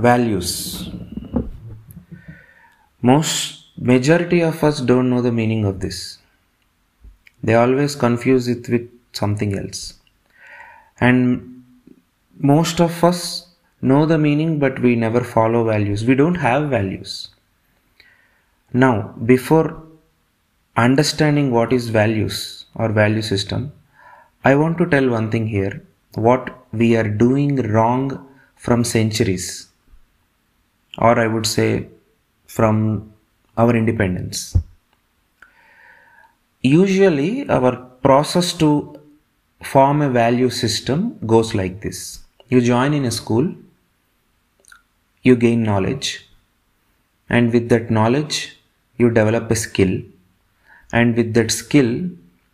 values. Most majority of us don't know the meaning of this. They always confuse it with something else. And most of us know the meaning but we never follow values. We don't have values. Now, before understanding what is values or value system, I want to tell one thing here what we are doing wrong from centuries, or I would say from our independence. Usually, our process to form a value system goes like this you join in a school, you gain knowledge, and with that knowledge, you develop a skill, and with that skill,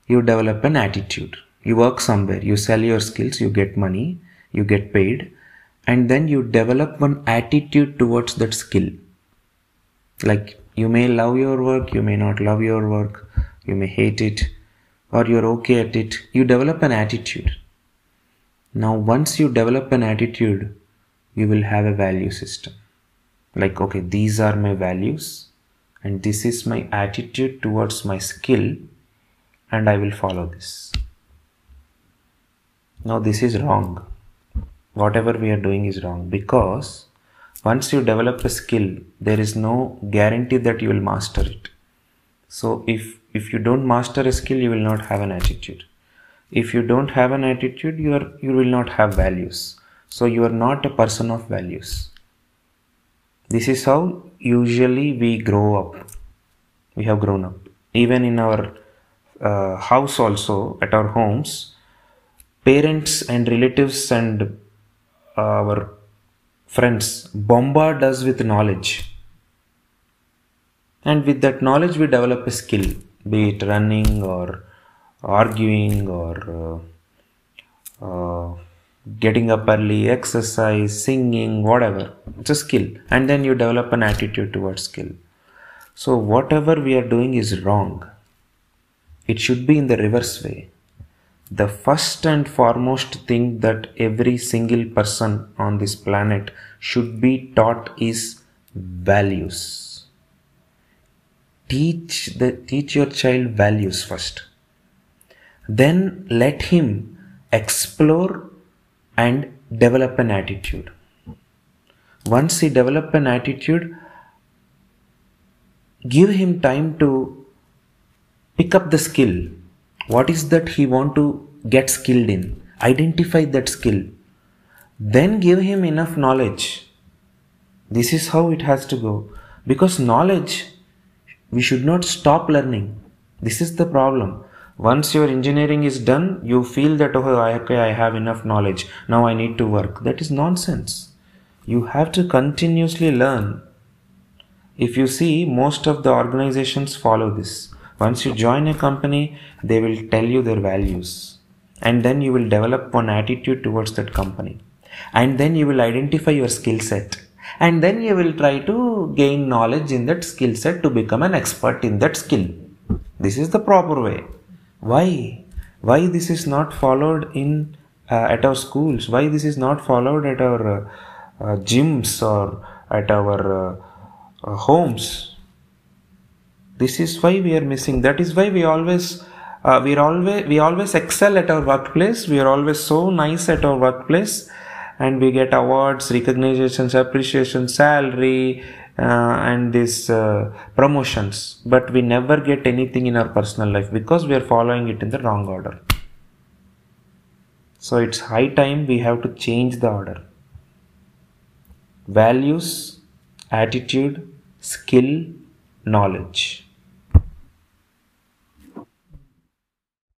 you develop an attitude. You work somewhere, you sell your skills, you get money, you get paid, and then you develop one attitude towards that skill. Like you may love your work you may not love your work you may hate it or you're okay at it. You develop an attitude. Now once you develop an attitude you will have a value system. Like okay these are my values and this is my attitude towards my skill and i will follow this. Now this is wrong whatever we are doing is wrong. Because once you develop a skill there is no guarantee that you will master it. So if if you don't master a skill you will not have an attitude. If you don't have an attitude you are you will not have values. So you are not a person of values. This is how usually we grow up. We have grown up. Even in our uh, house also at our homes parents and relatives and our friends bombard us with knowledge. And with that knowledge, we develop a skill, be it running or arguing or uh, uh, getting up early, exercise, singing, whatever. It's a skill. And then you develop an attitude towards skill. So, whatever we are doing is wrong. It should be in the reverse way the first and foremost thing that every single person on this planet should be taught is values. Teach the teach your child values first. Then let him explore and develop an attitude. Once he develop an attitude give him time to pick up the skill what is that he want to get skilled in? Identify that skill. Then give him enough knowledge. This is how it has to go. Because knowledge we should not stop learning. This is the problem. Once your engineering is done you feel that oh okay i have enough knowledge. Now i need to work. That is nonsense. You have to continuously learn. If you see most of the organizations follow this once you join a company, they will tell you their values. And then you will develop one attitude towards that company. And then you will identify your skill set. And then you will try to gain knowledge in that skill set to become an expert in that skill. This is the proper way. Why? Why this is not followed in uh, at our schools? Why this is not followed at our uh, uh, gyms or at our uh, uh, homes? This is why we are missing. That is why we always uh, we are always we always excel at our workplace. We are always so nice at our workplace. And we get awards recognitions appreciation salary uh, and these uh, promotions. But we never get anything in our personal life because we are following it in the wrong order. So it's high time we have to change the order. Values attitude skill knowledge